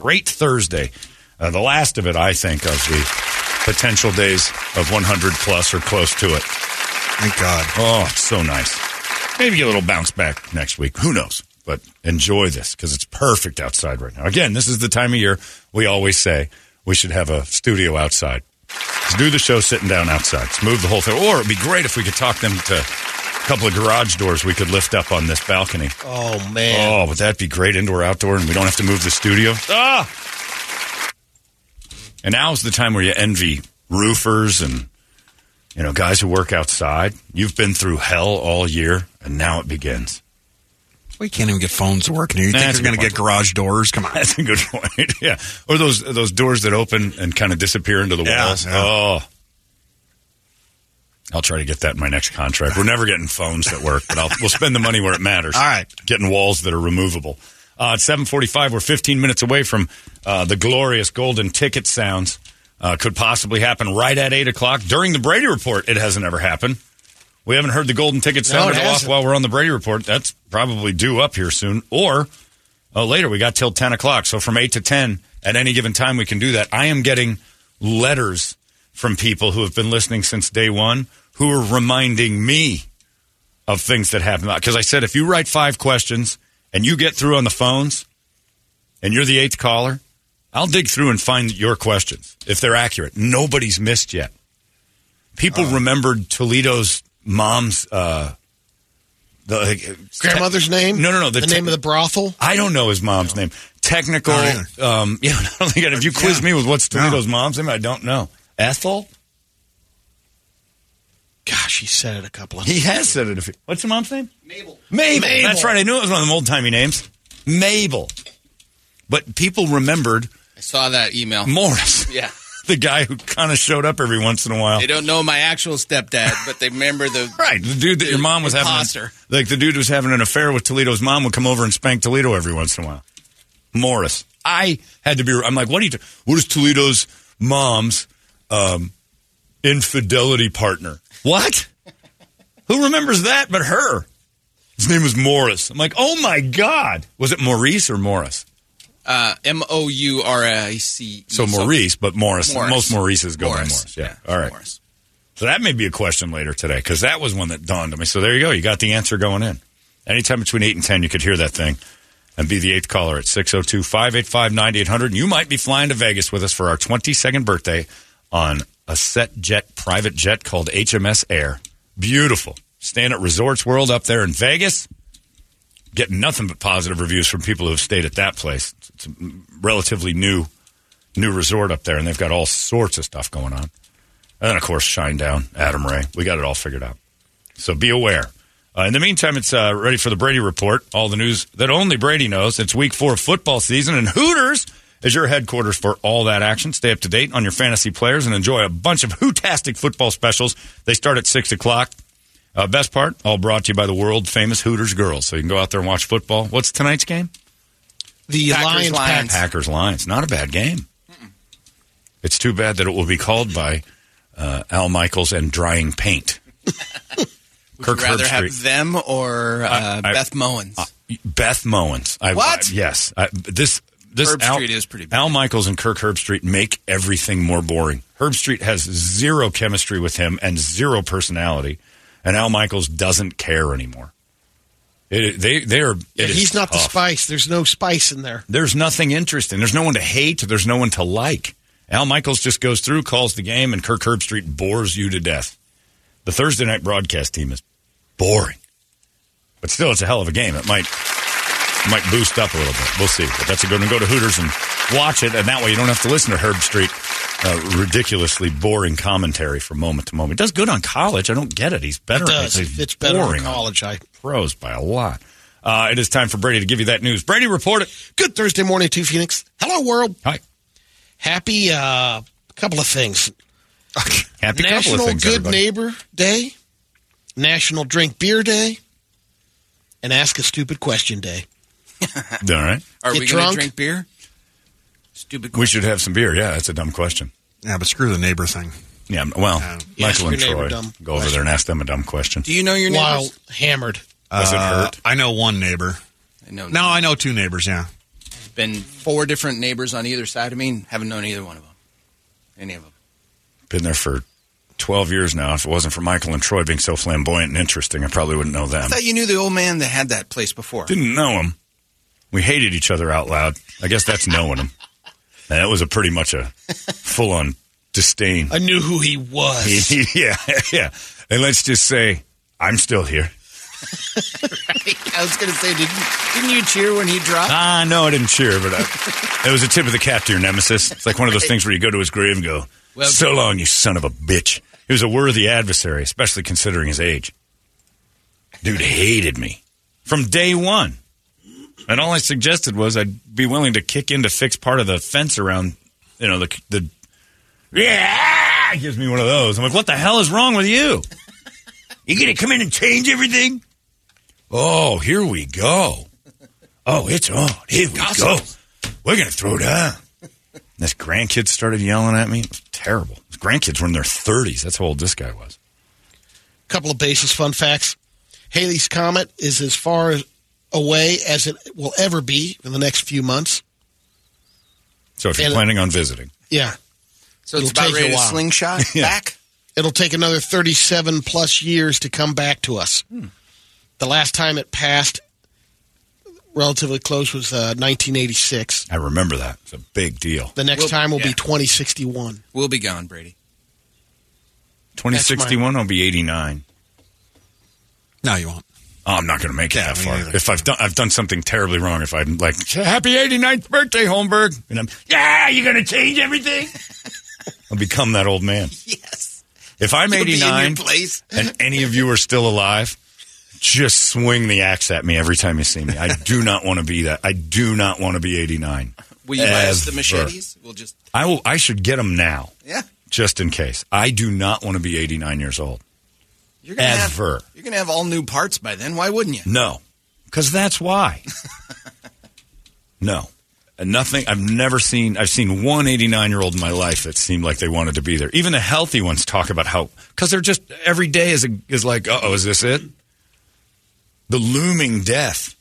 Great Thursday. Uh, the last of it, I think, of the potential days of 100 plus or close to it. Thank God. Oh, it's so nice. Maybe a little bounce back next week. Who knows? But enjoy this because it's perfect outside right now. Again, this is the time of year we always say we should have a studio outside. Let's do the show sitting down outside. Let's move the whole thing. Or it'd be great if we could talk them to couple of garage doors we could lift up on this balcony. Oh man. Oh, would that be great indoor outdoor and we don't have to move the studio? Ah! And now's the time where you envy roofers and you know guys who work outside. You've been through hell all year and now it begins. We can't even get phones to work. You think That's you're going to get garage doors? Come on. That's a good point. yeah. Or those those doors that open and kind of disappear into the Yeah, walls. yeah. Oh. I'll try to get that in my next contract. We're never getting phones that work, but I'll, we'll spend the money where it matters. All right. Getting walls that are removable. Uh, at 745, we're 15 minutes away from uh, the glorious golden ticket sounds. Uh, could possibly happen right at 8 o'clock. During the Brady Report, it hasn't ever happened. We haven't heard the golden ticket sound go off while we're on the Brady Report. That's probably due up here soon. Or uh, later, we got till 10 o'clock. So from 8 to 10, at any given time, we can do that. I am getting letters from people who have been listening since day one who are reminding me of things that happened. Because I said, if you write five questions and you get through on the phones and you're the eighth caller, I'll dig through and find your questions if they're accurate. Nobody's missed yet. People remembered Toledo's mom's uh, the uh, Grandmother's name? No, no, no. The, te- name of the brothel? I don't know his mom's name. Technical. Oh, um, yeah, I don't think if you quiz Yeah. me with what's No. Toledo's mom's name, I don't know. Ethel. Gosh, he said it a couple of times. He has said it. A few. What's your mom's name? Mabel. Mabel. Mabel. That's right. I knew it was one of them old timey names. Mabel. But people remembered I saw that email. Morris, Yeah. the guy who kind of showed up every once in a while. They don't know my actual stepdad, but they remember the. Right, the dude that your mom was having, Imposter. like the dude who was having an affair with Toledo's mom would come over and spank Toledo every once in a while. Morris, I had to be. I'm like, what do you? t- What is Toledo's mom's um, infidelity partner? What? Who remembers that but her? His name was Morris. I'm like, oh my god, was it Maurice or Morris? Uh, M O U R I C. So Maurice, but Morris. Morris. Most Maurices go Morris. by Morris. Yeah. All right. Morris. So that may be a question later today because that was one that dawned on me. So there you go. You got the answer going in. Anytime between 8 and 10, you could hear that thing and be the eighth caller at 602 585 9800. You might be flying to Vegas with us for our 22nd birthday on a set jet, private jet called HMS Air. Beautiful. Staying at Resorts World up there in Vegas. Getting nothing but positive reviews from people who have stayed at that place. It's a relatively new new resort up there, and they've got all sorts of stuff going on. And then, of course, Shinedown, Adam Ray. We got it all figured out. So be aware. Uh, in the meantime, it's uh, ready for the Brady Report. All the news that only Brady knows. It's week four of football season, and Hooters is your headquarters for all that action. Stay up to date on your fantasy players and enjoy a bunch of hootastic football specials. They start at 6 o'clock. Uh, best part, all brought to you by the world famous Hooters girls. So you can go out there and watch football. What's tonight's game? The Packers, Lions, Lions. Packers. Packers Lions. Not a bad game. It's too bad that it will be called by uh, Al Michaels and drying paint. Would you rather Herbstreit. have them or uh, I- Beth Mowins? Beth Mowins. I, What? I- yes. I, this this Herb Al, Street is pretty bad. Al Michaels and Kirk Herbstreit make everything more boring. Herbstreit has zero chemistry with him and zero personality, and Al Michaels doesn't care anymore. It, they they are. Yeah, it is he's not the spice. There's no spice in there. There's nothing interesting. There's no one to hate. There's no one to like. Al Michaels just goes through, calls the game, and Kirk Herbstreit bores you to death. The Thursday night broadcast team is boring, but still, it's a hell of a game. It might might boost up a little bit. We'll see. But that's a good one. Go to Hooters and watch it, and that way you don't have to listen to Herbstreit uh, ridiculously boring commentary from moment to moment. He does good on college. I don't get it. He's better. It does. He's It's better on college. I pros by a lot. Uh, it is time for Brady to give you that news. Brady, report it. good Thursday morning to Phoenix. Hello, world. Hi. Happy uh, couple of things. Happy couple National of things, Good everybody. Neighbor Day, National Drink Beer Day, and Ask a Stupid Question Day. All right. Are Get we going to drink beer? Stupid. Question. We should have some beer. Yeah, that's a dumb question. Yeah, but screw the neighbor thing. Yeah, well, Yeah. Yes, Michael and Troy dumb go over there and ask them a dumb question. Do you know your neighbors? While hammered. Was it Uh, hurt? I know one neighbor. I know. No, I know two neighbors. Yeah, been four different neighbors on either side of me. and Haven't known either one of them. Any of them. Been there for 12 years now. If it wasn't for Michael and Troy being so flamboyant and interesting, I probably wouldn't know them. I them. thought you knew the old man that had that place before. Didn't know him. We hated each other out loud. I guess that's knowing him. And that was a pretty much a full on disdain. I knew who he was. yeah, yeah. And let's just say, I'm still here. I was going to say, did you, didn't you cheer when he dropped? Ah, no, I didn't cheer, but I, it was a tip of the cap to your nemesis. It's like one of those things where you go to his grave and go, Well- "So long, you son of a bitch." He was a worthy adversary, especially considering his age. Dude hated me from day one, and all I suggested was I'd be willing to kick in to fix part of the fence around, you know, the the. Yeah, gives me one of those. I'm like, "What the hell is wrong with you? You gonna come in and change everything?" Oh, here we go. Oh, it's on. Here we go. We're going to throw down. This grandkids started yelling at me. It was terrible. His grandkids were in their 30s. That's how old this guy was. couple of basis fun facts. Halley's Comet is as far away as it will ever be in the next few months. So if you're And- planning on visiting, Yeah. so it's it'll about take a ready to while. slingshot back. It'll take another 37 plus years to come back to us. The last time it passed relatively close was uh, 1986. I remember that. It's a big deal. The next Well, time will yeah. be 2061. We'll be gone, Brady. 2061 will be 89. no, you won't. Oh, I'm not going to make it Yeah, that far. neither. If I've done, I've done something terribly wrong. If I'm like, happy 89th birthday, Holmberg. And I'm, yeah, you're going to change everything? I'll become that old man. Yes. If I'm You'll be in your 89 place. and any of you are still alive, just swing the axe at me every time you see me. I do not want to be that. I do not want to be 89. Will you buy us the machetes? We'll just I will. I should get them now, yeah. just in case. I do not want to be 89 years old. You're gonna have- you're gonna have all new parts by then. Why wouldn't you? No, because that's why. no, and nothing. I've never seen. I've seen one 89 year old in my life that seemed like they wanted to be there. Even the healthy ones talk about how because they're just every day is a, is like, oh, is this it? The looming death.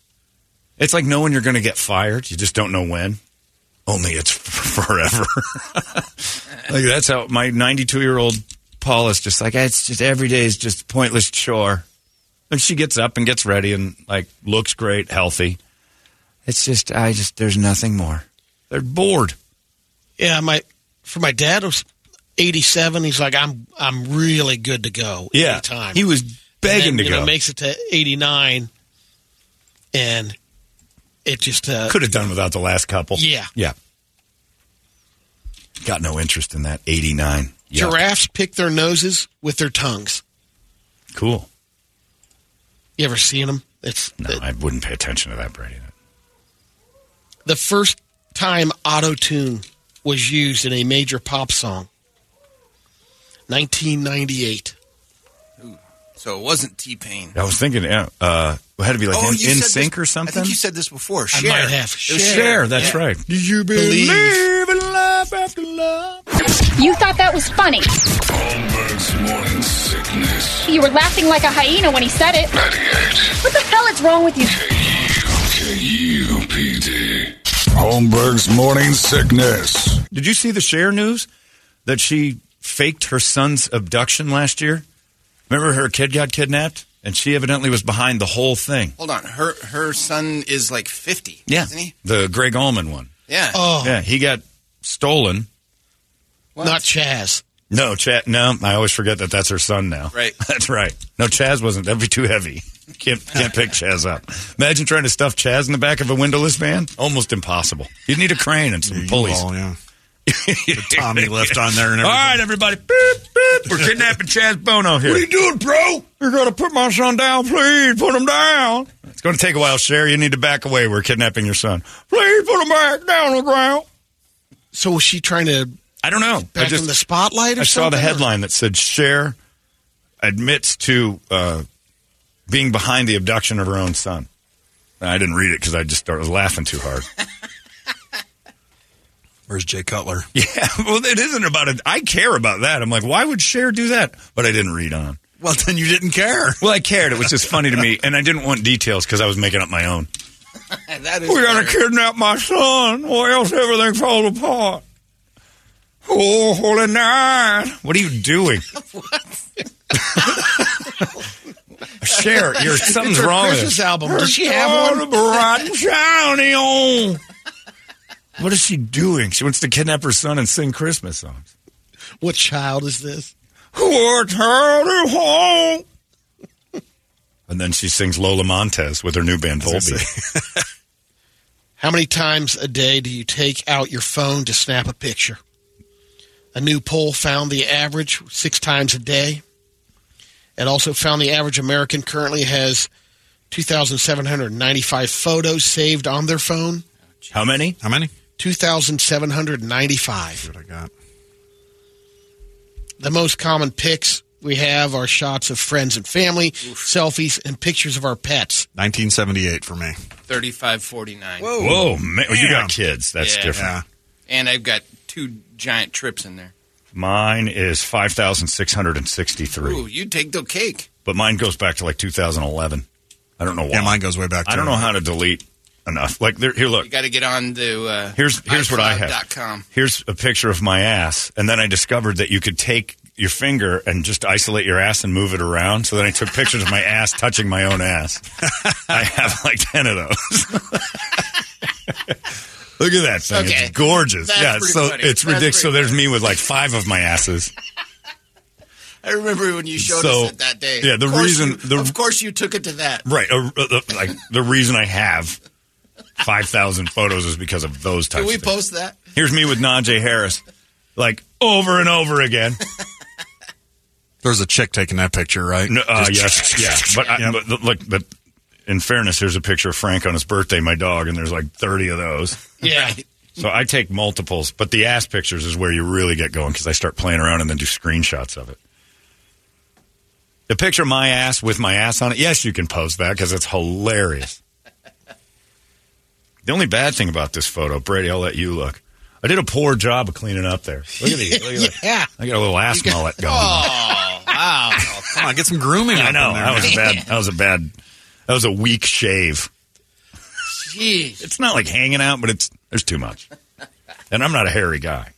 It's like knowing you're going to get fired. You just don't know when. Only it's forever. like that's how my 92 year old Paula's just like it's just every day is just a pointless chore. And she gets up and gets ready and like looks great, healthy. It's just I just there's nothing more. They're bored. Yeah, my for my dad was 87. He's like, I'm I'm really good to go. Yeah, anytime. he was begging And then, to go. Know, makes it to 89, and it just uh, Could have done without the last couple. Yeah. yeah. Got no interest in that. Eighty nine. giraffes pick their noses with their tongues. Cool. You ever seen them? It's No, the, I wouldn't pay attention to that, Brady. the first time auto tune was used in a major pop song. 1998. So it wasn't T-Pain. I was thinking, yeah, uh, it had to be like in, you NSYNC this- or something. I think you said this before. I might have. It was Cher, that's Yeah. right. Do you Believe. believe in love after love? You thought that was funny. Holmberg's morning sickness. You were laughing like a hyena when he said it. 98 What the hell is wrong with you? KUPD. Holmberg's morning sickness. Did you see the Cher news that she faked her son's abduction last year? Remember her kid got kidnapped and she evidently was behind the whole thing. Hold on. Her her son is like fifty. yeah, Isn't he? The Gregg Allman one. Yeah. Oh, Yeah, he got stolen. What? not Chaz. No, Chad. No, I always forget that that's her son now. Right. That's right. No, Chaz wasn't. That'd be too heavy. Can't, can't pick Chaz up. Imagine trying to stuff Chaz in the back of a windowless van. Almost impossible. You'd need a crane and some pulleys. Well, yeah. The Tommy left on there and All everything. right, everybody. Beep, beep. We're kidnapping Chaz Bono here. What are you doing, bro? You're going to put my son down, please. Put him down. It's going to take a while, Sherry. You need to back away. We're kidnapping your son. Please put him back down on the ground. So was she trying to I don't know. back I just in the spotlight or I saw the headline that said Cher admits to uh, being behind the abduction of her own son. I didn't read it because I just started laughing too hard. Where's Jay Cutler? yeah, well, it isn't about it. I care about that. I'm like, why would Cher do that? But I didn't read on. Well, then you didn't care. Well, I cared. It was just funny to me, and I didn't want details because I was making up my own. that is We gotta kidnap my son, or else everything falls apart. Oh, holy night! What are you doing? Cher, you're something's It's her wrong with Christmas it. album. Does she have one? bright and shiny on. What is she doing? She wants to kidnap her son and sing Christmas songs. What child is this? Who What howdy home? And then she sings Lola Montez with her new band Volbeat. How many times a day do you take out your phone to snap a picture? A new poll found the average six times a day. It also found the average American currently has 2,795 photos saved on their phone. How many? How many? 2,795. What I got? The most common pics we have our shots of friends and family, selfies, and pictures of our pets. 1978 for me. Thirty-five forty-nine. Whoa, Whoa man. Well, you got kids. That's Yeah. different. Yeah. And I've got two giant trips in there. Mine is 5,663. Ooh, you take the cake. But mine goes back to like 2011. I don't know why. Yeah, mine goes way back. I don't know how to delete enough. Like, there, here, look. You got to get on to uh, Here's here's what I have. iCloud.com. Here's a picture of my ass, and then I discovered that you could take your finger and just isolate your ass and move it around. So then I took pictures of my ass touching my own ass. I have like ten of those. Look at that thing! Okay. It's gorgeous. That's yeah, so funny. it's That's ridiculous. So there's me with like five of my asses. I remember when you showed So, us it that day. yeah, the Of reason- you- the- of course, you took it to that. Right. Uh, uh, like the reason I have five thousand photos is because of those types. Can we post that? Here's me with Najee Harris, like over and over again. There's a chick taking that picture, right? No, uh, Just- yes, yeah. But, I, Yep. but look, but in fairness, here's a picture of Frank on his birthday, my dog, and there's like 30 of those. Yeah. So I take multiples, but the ass pictures is where you really get going because I start playing around and then do screenshots of it. The picture of my ass with my ass on it, yes, you can post that because it's hilarious. the only bad thing about this photo, Brady, I'll let you look. I did a poor job of cleaning up there. Look at these. Look at that. Yeah. I got a little ass mullet going. Oh, wow. Come on, get some grooming. I up know in there, that was a bad. That was a bad. That was a weak shave. Jeez. It's not like hanging out, but it's there's too much. And I'm not a hairy guy.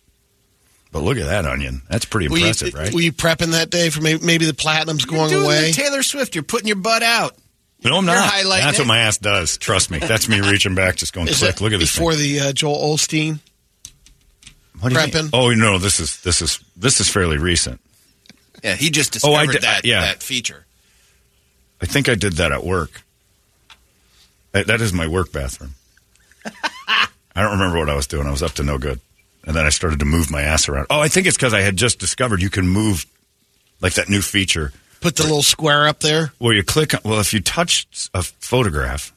But look at that onion. That's pretty Were you, impressive, right? were you prepping that day for maybe, maybe the platinum's You're going doing away? the Taylor Swift. You're putting your butt out. no, I'm you're not. highlighting That's what my ass does. Trust me. That's me reaching back, just going Is click. Look at this. before thing. the uh, Joel Olstein? What do you mean? prepping? Oh no, this is this is this is fairly recent. Yeah, he just Oh, I discovered did- that, yeah. that feature. I think I did that at work. That that is my work bathroom. I don't remember what I was doing. I was up to no good. And then I started to move my ass around. Oh, I think it's because I had just discovered you can move like that new feature Put the little square up there. where you click on, well, if you touch a photograph,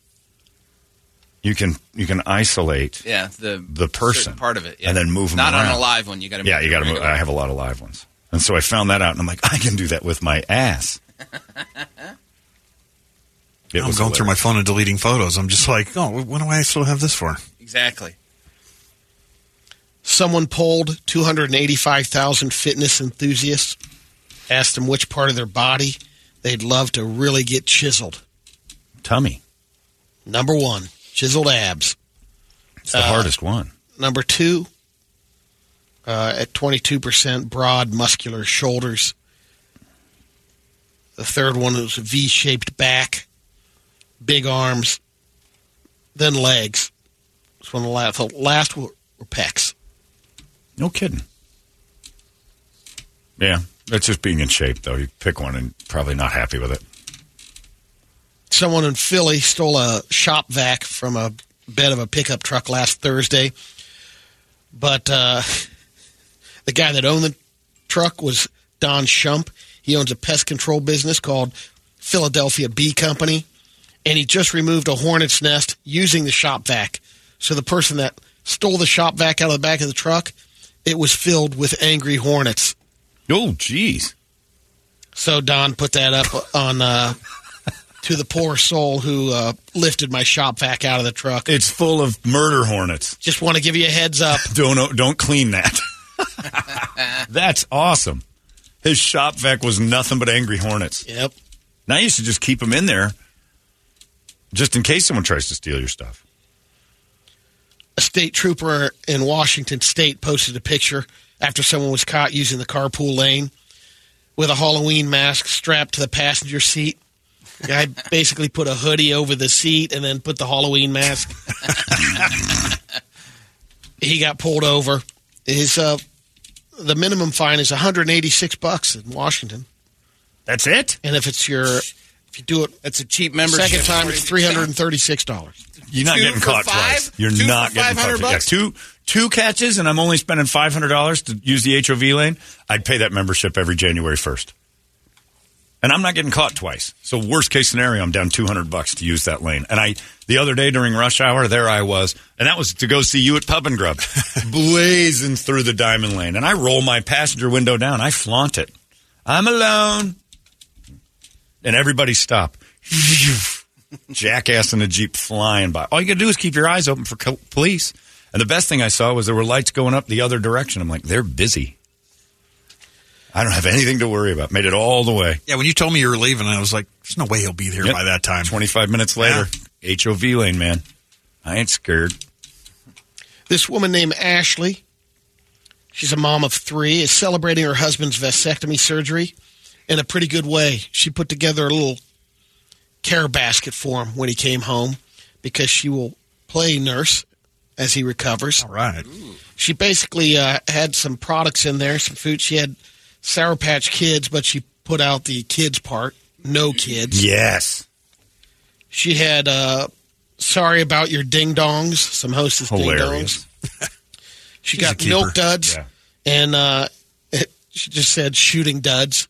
you can you can isolate. Yeah, the The person. part of it, yeah. And then move 'em Not on a live one. You got to. Yeah, you got to move. I have a lot of live ones. And so I found that out and I'm like, I can do that with my ass. It I'm was going through my phone and deleting photos. I'm just like, oh, what do I still have this for? exactly. Someone polled 285,000 fitness enthusiasts, asked them which part of their body they'd love to really get chiseled. tummy. Number one, chiseled abs. It's the Uh, hardest one. Number two, uh, at 22%, broad, muscular shoulders. The third one was V shaped back, big arms, then legs. This one, of the last, the last were, were pecs. No kidding. Yeah, that's just being in shape, though. You pick one and probably not happy with it. someone in Philly stole a shop vac from a bed of a pickup truck last Thursday. But uh, the guy that owned the truck was Don Shump. He owns a pest control business called Philadelphia Bee Company. And he just removed a hornet's nest using the shop vac. So the person that stole the shop vac out of the back of the truck, it was filled with angry hornets. Oh, jeez. So Don put that up on uh, to the poor soul who uh, lifted my shop vac out of the truck. It's full of murder hornets. Just want to give you a heads up. Don't don't clean that. That's awesome. His shop vac was nothing but angry hornets. Yep. Now you should just keep them in there, just in case someone tries to steal your stuff. A state trooper in Washington State posted a picture after someone was caught using the carpool lane with a Halloween mask strapped to the passenger seat. The guy basically put a hoodie over the seat and then put the Halloween mask. he got pulled over. His uh, the minimum fine is 186 bucks in Washington, That's it. and if it's your if you do it That's a cheap membership. second time, it's 336 dollars. You're not Two getting caught five? twice. You're Two not getting caught 500 twice. Yeah, two two catches, and I'm only spending five hundred dollars to use the HOV lane. I'd pay that membership every January first, and I'm not getting caught twice. So worst case scenario, I'm down two hundred bucks to use that lane. And I the other day during rush hour, there I was, and that was to go see you at Pub and Grub, blazing through the diamond lane, and I roll my passenger window down. I flaunt it. I'm alone, and everybody stop. jackass in a jeep flying by. All you got to do is keep your eyes open for co- police. And the best thing I saw was there were lights going up the other direction. I'm like, they're busy. I don't have anything to worry about. Made it all the way. Yeah, when you told me you were leaving, I was like, "There's no way he'll be there Yep. by that time." 25 minutes later, HOV lane, man. I ain't scared. This woman named Ashley, she's a mom of three, is celebrating her husband's vasectomy surgery in a pretty good way. She put together a little care basket for him when he came home because she will play nurse as he recovers. All right. She basically uh, had some products in there, some food. She had Sour Patch Kids, but she put out the kids part. No kids. Yes. She had uh, Sorry About Your Ding Dongs, some hostess ding dongs. She She's got milk duds, Yeah. and uh, it, she just said shooting duds.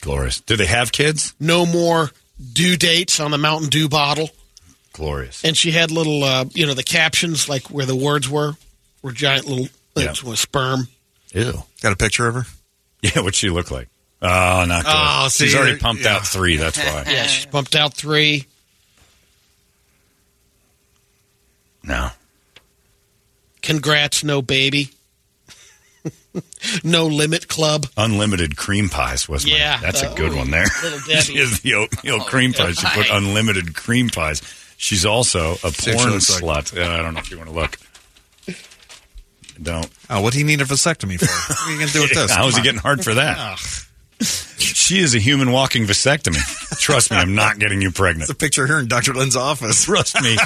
Glorious. Do they have kids? No more due dates on the Mountain Dew bottle. Glorious. And she had little, uh, you know, the captions, like where the words were, were giant little Yeah. things with sperm. Ew. Got a picture of her? Yeah, what'd she look like? Oh, not good. Oh, She's already uh, pumped yeah. out three. That's why. Yeah, she's pumped out three. No. Congrats, no baby. no limit club. Unlimited cream pies was my. Yeah. That's a Uh, good one there. Little Debbie. She is the oatmeal cream pies. She put unlimited cream pies. She's also a See what she porn looks like. slut. Yeah, I don't know if you want to look. Don't. Oh, what do you need a vasectomy for? What are you going to do with this? How is Come he on. getting hard for that? She is a human walking vasectomy. Trust me, I'm not getting you pregnant. It's a picture here in Dr. Lynn's office. Trust me,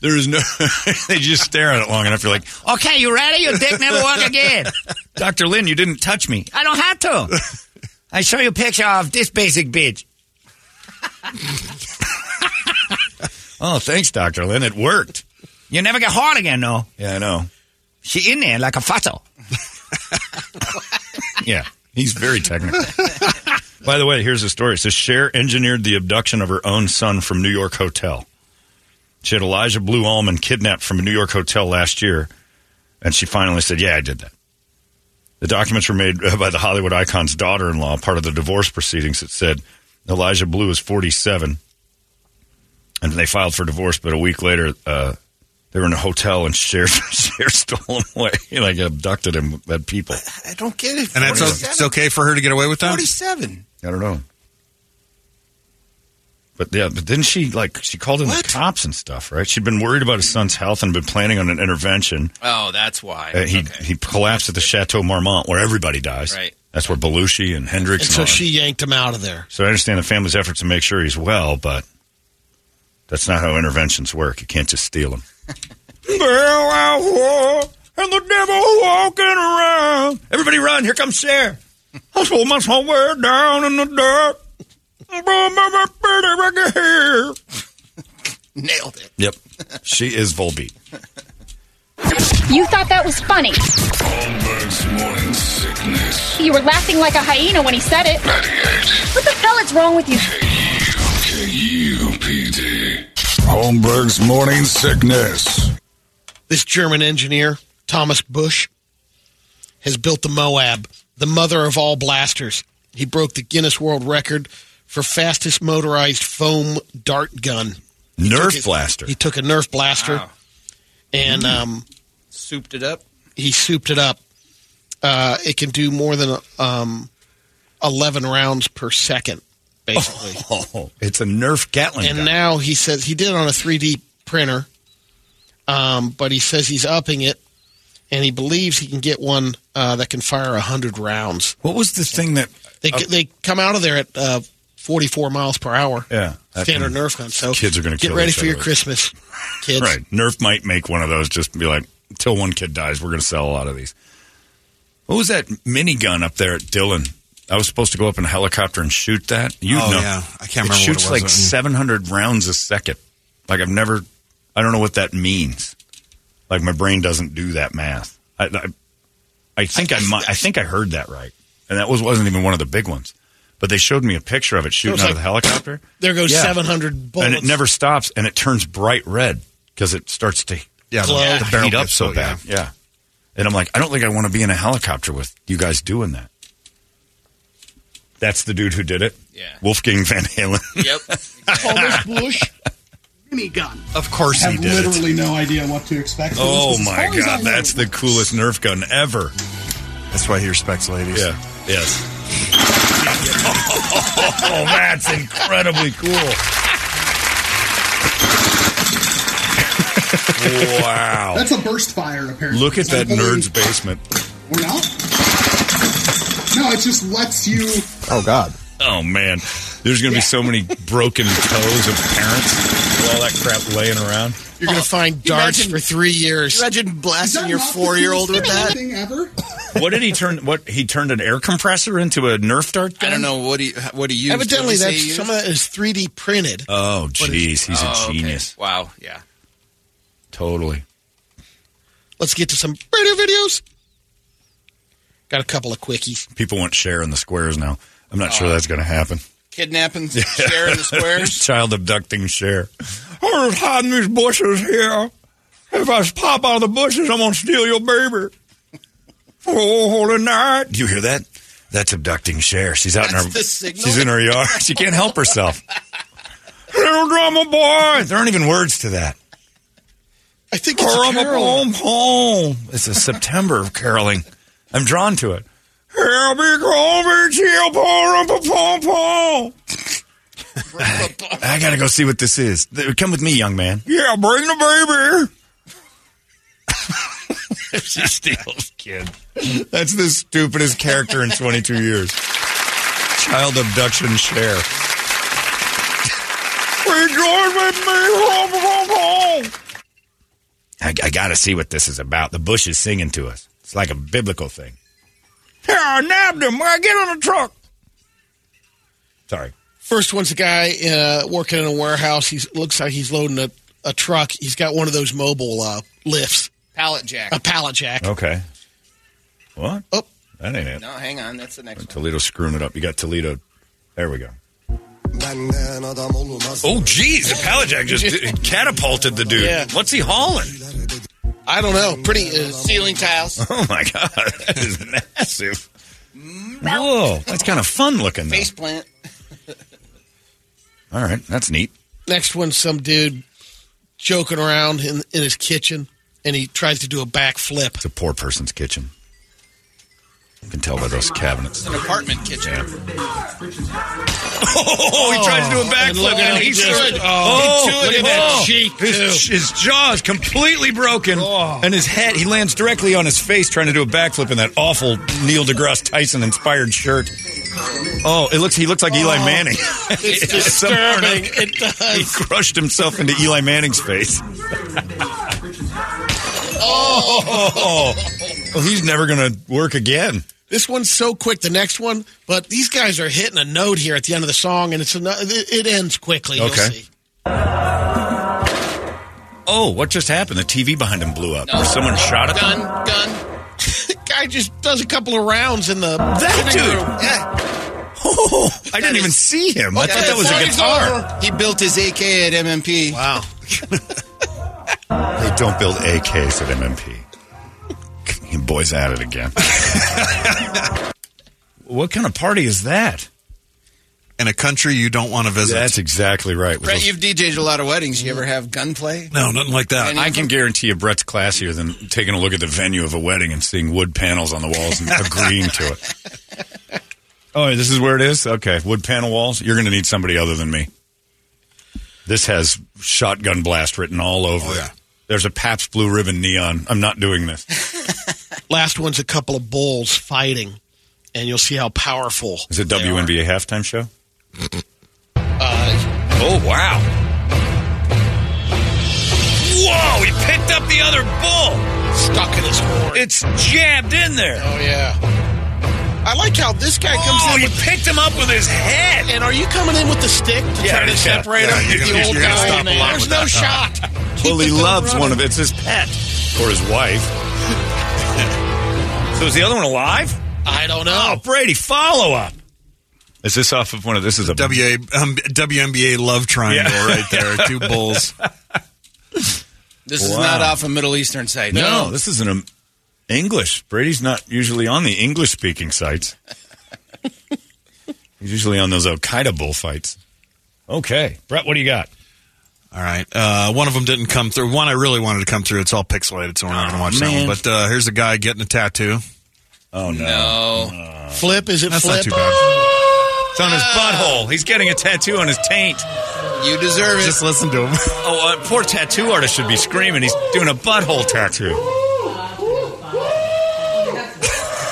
there is no. they just stare at it long enough. You're like, Okay, you ready? Your dick never walk again. Dr. Lynn, you didn't touch me. I don't have to. I show you a picture of this basic bitch. Oh, thanks, Dr. Lynn. It worked. You never get hard again, though. Yeah, I know. She in there like a fossil. Yeah, he's very technical. By the way, here's the story. Says Cher engineered the abduction of her own son from New York hotel. She had Elijah Blue Allman kidnapped from a New York hotel last year, and she finally said, "Yeah, I did that." The documents were made uh, by the Hollywood icon's daughter-in-law, part of the divorce proceedings. It said Elijah Blue is 47, and they filed for divorce. But a week later, uh, they were in a hotel, and Cher, Cher stole him away, like abducted him. Had people. I don't get it. And that's o- 47? it's okay for her to get away with that? 47. I don't know. But yeah, but didn't she like she called in What? the cops and stuff, right? She'd been worried about his son's health and been planning on an intervention. Oh, that's why. Uh, he Okay. he collapsed at the Chateau Marmont where everybody dies. Right. That's where Belushi and Hendrix And and, so all that. she yanked him out of there. So I understand the family's efforts to make sure he's well, but that's not how interventions work. You can't just steal him. There I was, and the devil walking around. Everybody run! Here comes Cher. I sold my somewhere down in the dirt. Nailed it. Yep. she is Volbeat. You thought that was funny. Holmberg's morning sickness. You were laughing like a hyena when he said it. 98 What the hell is wrong with you? KUPD. Holmberg's morning sickness. This German engineer, Thomas Bush, has built the Moab, the mother of all blasters. He broke the Guinness World Record for fastest motorized foam dart gun. Took Nerf his- blaster. He took a Nerf blaster Wow. and um, Souped it up. he souped it up. Uh, it can do more than um, 11 rounds per second, basically. Oh, it's a Nerf Gatling and gun. now he says he did it on a 3D printer, um, but he says he's upping it, and he believes he can get one uh, that can fire 100 rounds. what was the thing that? They, they come out of there at uh, 44 miles per hour. Yeah, Standard Nerf gun. So kids are gonna get kill ready for your. Christmas, kids. Right. Nerf might make one of those. Just be like, until one kid dies, we're going to sell a lot of these. What was that minigun up there at Dillon? I was supposed to go up in a helicopter and shoot that. You Oh, know, yeah. I can't remember It what it shoots was. like 700 rounds a second. Like I've never. I don't know what that means. Like my brain doesn't do that math. I, I, I think I, might. I think I heard that right, and that was wasn't even one of the big ones. But they showed me a picture of it shooting it's out like- of the helicopter. There goes Yeah. 700 bullets. and it never stops, and it turns bright red because it starts to Yeah, Glow. the, the barrel heat up gets so bad. Yeah. and I'm like, I don't think I want to be in a helicopter with you guys doing that. That's the dude who did it. Yeah. Wolfgang Van Halen. Yep. Thomas Bush. minigun. of course I he have did it. literally no idea what to expect. from Oh this, 'cause my far as I god, that's the coolest Nerf gun ever. That's why he respects ladies. Yeah. Yes. oh, that's incredibly cool. wow. That's a burst fire, apparently. Look at that nerd's basement. Or not? No, it just lets you. Oh God. Oh man, there's going to be so many broken toes of parents with all that crap laying around. You're going to oh, find darts imagine- for three years. Imagine blasting your four year old with that. Ever? What did he turn? What he turned an air compressor into a Nerf dart gun? I don't know what he what he used. Evidently, What did he say that's he used? some of that is 3D printed. Oh, jeez, he's Oh, a okay. genius. Wow. Yeah. Totally. Let's get to some radio videos. Got a couple of quickies. People want Cher in the squares now. I'm not sure that's going to happen. Kidnapping, Cher in the squares. Child abducting Cher. Oh, I'm just hiding these bushes here. If I pop out of the bushes, I'm going to steal your baby. Oh, holy night. Do you hear that? That's abducting Cher. She's out in her. She's in her yard. She can't help herself. Little drama boy. There aren't even words to that. I think it's a carol. home, home. It's a September caroling. I'm drawn to it. I gotta go see what this is. Come with me, young man. Yeah, bring the baby. she steals kid. That's the stupidest character in 22 years. Child abduction Cher. Rejoin with me, home, home, home. I, I got to see what this is about. The bush is singing to us. It's like a biblical thing. Here, I nabbed him. I get on the truck. Sorry. First one's a guy uh, working in a warehouse. He looks like he's loading a, a truck. He's got one of those mobile uh, lifts, Pallet jack. a pallet jack. Okay. What? Oh, That ain't it. No, hang on. That's the next one. Toledo's screwing it up. You got Toledo. There we go. Oh, geez. The pallet jack just catapulted the dude. Yeah. What's he hauling? I don't know. Pretty. Uh, Ceiling tiles. Oh, my God. That is massive. Whoa. That's kind of fun looking, though. Face plant. All right. That's neat. next one's some dude joking around in, in his kitchen, and he tries to do a backflip. It's a poor person's kitchen. You can tell by those cabinets. An apartment kitchen. Oh, he tries to do a oh, backflip and he just- stood. oh, Oh, look at that oh. cheek, His, his jaw is completely broken, oh. and his head, he lands directly on his face trying to do a backflip in that awful Neil deGrasse Tyson inspired shirt. Oh, it looks he looks like Eli Manning. It's disturbing. another, It He crushed himself into Eli Manning's face. oh, well, he's never going to work again. This one's so quick. The next one, but these guys are hitting a note here at the end of the song, and it's a, it it ends quickly. You'll Okay. see. Oh, what just happened? The TV behind him blew up. Or someone shot at gun, them? gun. Guy just does a couple of rounds in the That dude. room. Yeah. Oh, I didn't even see him. I thought that was a Party's guitar. over. He built his AK at MMP. Wow. They don't build AKs at MMP. You boys at it again. what kind of party is that? In a country you don't want to visit. That's exactly right. With Brett, those- you've DJed a lot of weddings. You ever have gunplay? no, nothing like that. I can guarantee you Brett's classier than taking a look at the venue of a wedding and seeing wood panels on the walls and agreeing to it. Oh, this is where it is? Okay. Wood panel walls? You're going to need somebody other than me. This has shotgun blast written all over Oh, it. There's a Pabst Blue Ribbon neon. I'm not doing this. Last one's a couple of bulls fighting, and you'll see how powerful. Is it. WNBA halftime show? Uh, Oh, wow. Whoa, he picked up the other bull. stuck in his horn. It's jabbed in there. oh yeah. I like how this guy comes Oh, in he with. picked him up with his head. And are you coming in with the stick to Yeah, try to separate Yeah, him? you're With the old you're gonna guy stop in a lot There's with no that, shot. Well, he loves running. one of it's his pet or his wife. so is the other one alive? I don't know. Oh, Brady, follow up. Is this off of one of this? Is a WA, um, WNBA love triangle Yeah. right there. Two bulls. This is not off a Middle Eastern site. no, This isn't a English. Brady's not usually on the English speaking sites. He's usually on those Al Qaeda bullfights. Okay, Brett, what do you got? All right. Uh, one of them didn't come through. One I really wanted to come through. It's all pixelated, so we're not going to watch that one. But uh, here's a guy getting a tattoo. Oh no, No. Flip? Is it That's flip? not too bad. it's on his butthole. He's getting a tattoo on his taint. You deserve it. Just listen to him. Oh, uh, poor tattoo artist should be screaming. He's doing a butthole tattoo.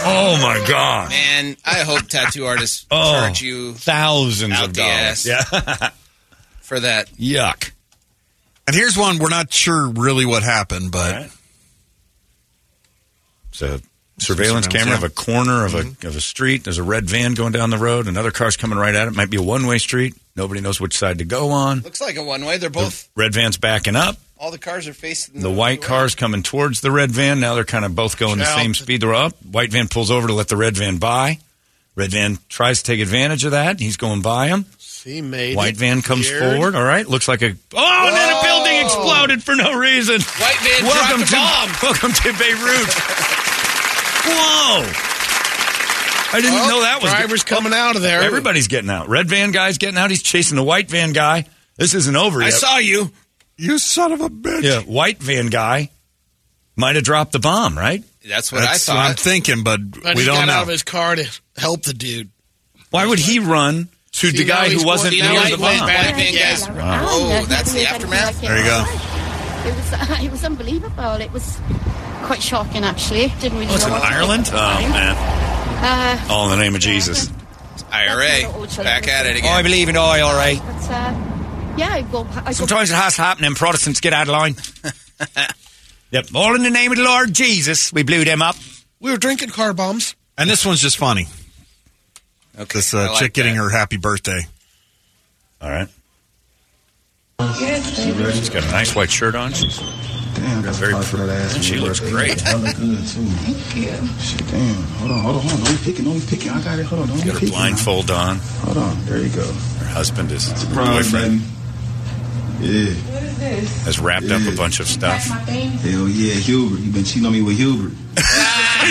Oh my god! Man, I hope tattoo artists Oh. charge you Thousands Out of the dollars. ass. Yeah. for that. Yuck. And here's one we're not sure really what happened, but All right. It's a surveillance Surveillance, camera of a corner of a mm-hmm. of a street. There's a red van going down the road. Another car's coming right at it. Might be a one way street. Nobody knows which side to go on. Looks like a one way. They're both. Red van's backing up. All the cars are facing The white way. car's coming towards the red van. Now they're kind of both going the same speed. They're up. White van pulls over to let the red van by. Red van tries to take advantage of that. He's going by him. He made White van comes weird. forward. All right, looks like a oh, and then a building exploded for no reason. White van welcome dropped to bomb. welcome to Beirut. Whoa! I didn't Oh, know that was drivers coming out of there. Everybody's getting out. Red van guy's getting out. He's chasing the white van guy. This isn't over I saw you. You son of a bitch. yeah, white van guy might have dropped the bomb, right? That's what That's I what I'm thinking, but, But we don't got know. out of his car to help the dude. Why would he run to See, the guy who wasn't going- near the bomb? back. White van guys. Wow. Oh, that's the aftermath. There you go. It was, it was unbelievable. It was quite shocking, actually. Didn't really Oh, it's in Ireland? Oh, at the time. man. Uh, All in the name of Jesus. IRA. Back at it again. I believe in IRA. but, uh, yeah, I go. I go Sometimes it has to happen and Protestants get out of line. yep. All in the name of the Lord Jesus. We blew them up. We were drinking car bombs. And this one's just funny. Okay. This uh, like chick getting her happy birthday. All right. She's got a nice white shirt on. She's Damn, that's Very very for that ass. and she looks great. Hella good too. Thank you. Shit, damn. Hold on, hold on, hold on. Don't be picking, don't be picking. I got it. Hold on, don't be got her picking. blindfold on. Hold on, there you go. Her husband is her Surprise, boyfriend baby. Yeah, has wrapped up a bunch of stuff. hell yeah, Hubert. You've been cheating on me with Hubert.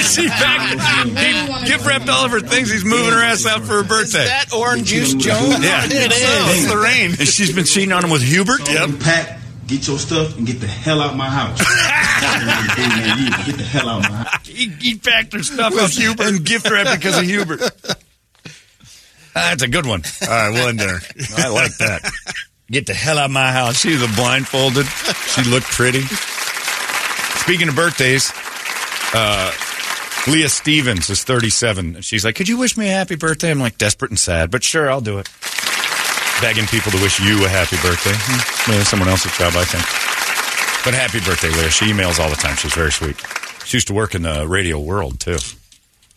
She's back. He gift wrapped all of her things. He's moving her ass out for her birthday. Is that orange juice, Joe? yeah, It is. It's the rain. And she's been cheating on him with Hubert. Yep. Pack, get your stuff and get the hell out of my house. get the hell out of my house. He, he packed her stuff up and gift wrapped because of Hubert. Ah, that's a good one. All right, we'll end there. I like that. Get the hell out of my house. She was a blindfolded. She looked pretty. Speaking of birthdays, uh, Leah Stevens is 37. She's like, Could you wish me a happy birthday? I'm like, desperate and sad, but sure, I'll do it. Begging people to wish you a happy birthday. Hmm, someone else's job, I think. But happy birthday, Leah. She emails all the time. She's very sweet. She used to work in the radio world, too.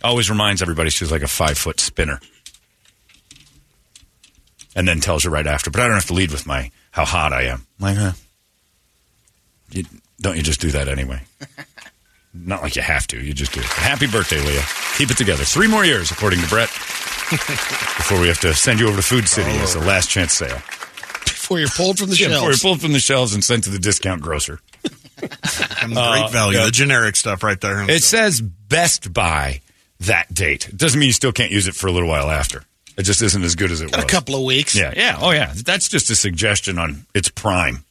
Always reminds everybody she's like a five foot spinner and then tells her right after. But I don't have to lead with my how hot I am. Like, huh? you, don't you just do that anyway? Not like you have to. You just do it. Happy birthday, Leah. Keep it together. Three more years, according to Brett, before we have to send you over to Food City as a last chance sale. Before you're pulled from the Yeah, before you're shelves. pulled from the shelves and sent to the discount grocer. And the Uh, great value, yeah. the generic stuff right there. It says Best Buy that date. It doesn't mean you still can't use it for a little while after. It just isn't as good as it Got was. a couple of weeks. Yeah, yeah, oh yeah. That's just a suggestion on its prime.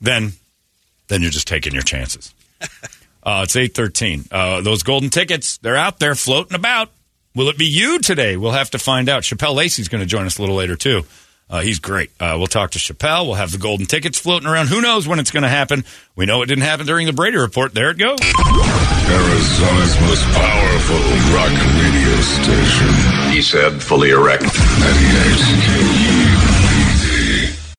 Then, then you're just taking your chances. Uh, it's eight thirteen. Uh, those golden tickets, they're out there floating about. Will it be you today? We'll have to find out. Shapel Lacey's going to join us a little later too. Uh, he's great. Uh, we'll talk to Shapel. We'll have the golden tickets floating around. Who knows when it's going to happen? We know it didn't happen during the Brady report. There it goes. Arizona's most powerful rock radio station. He said, fully erect. 98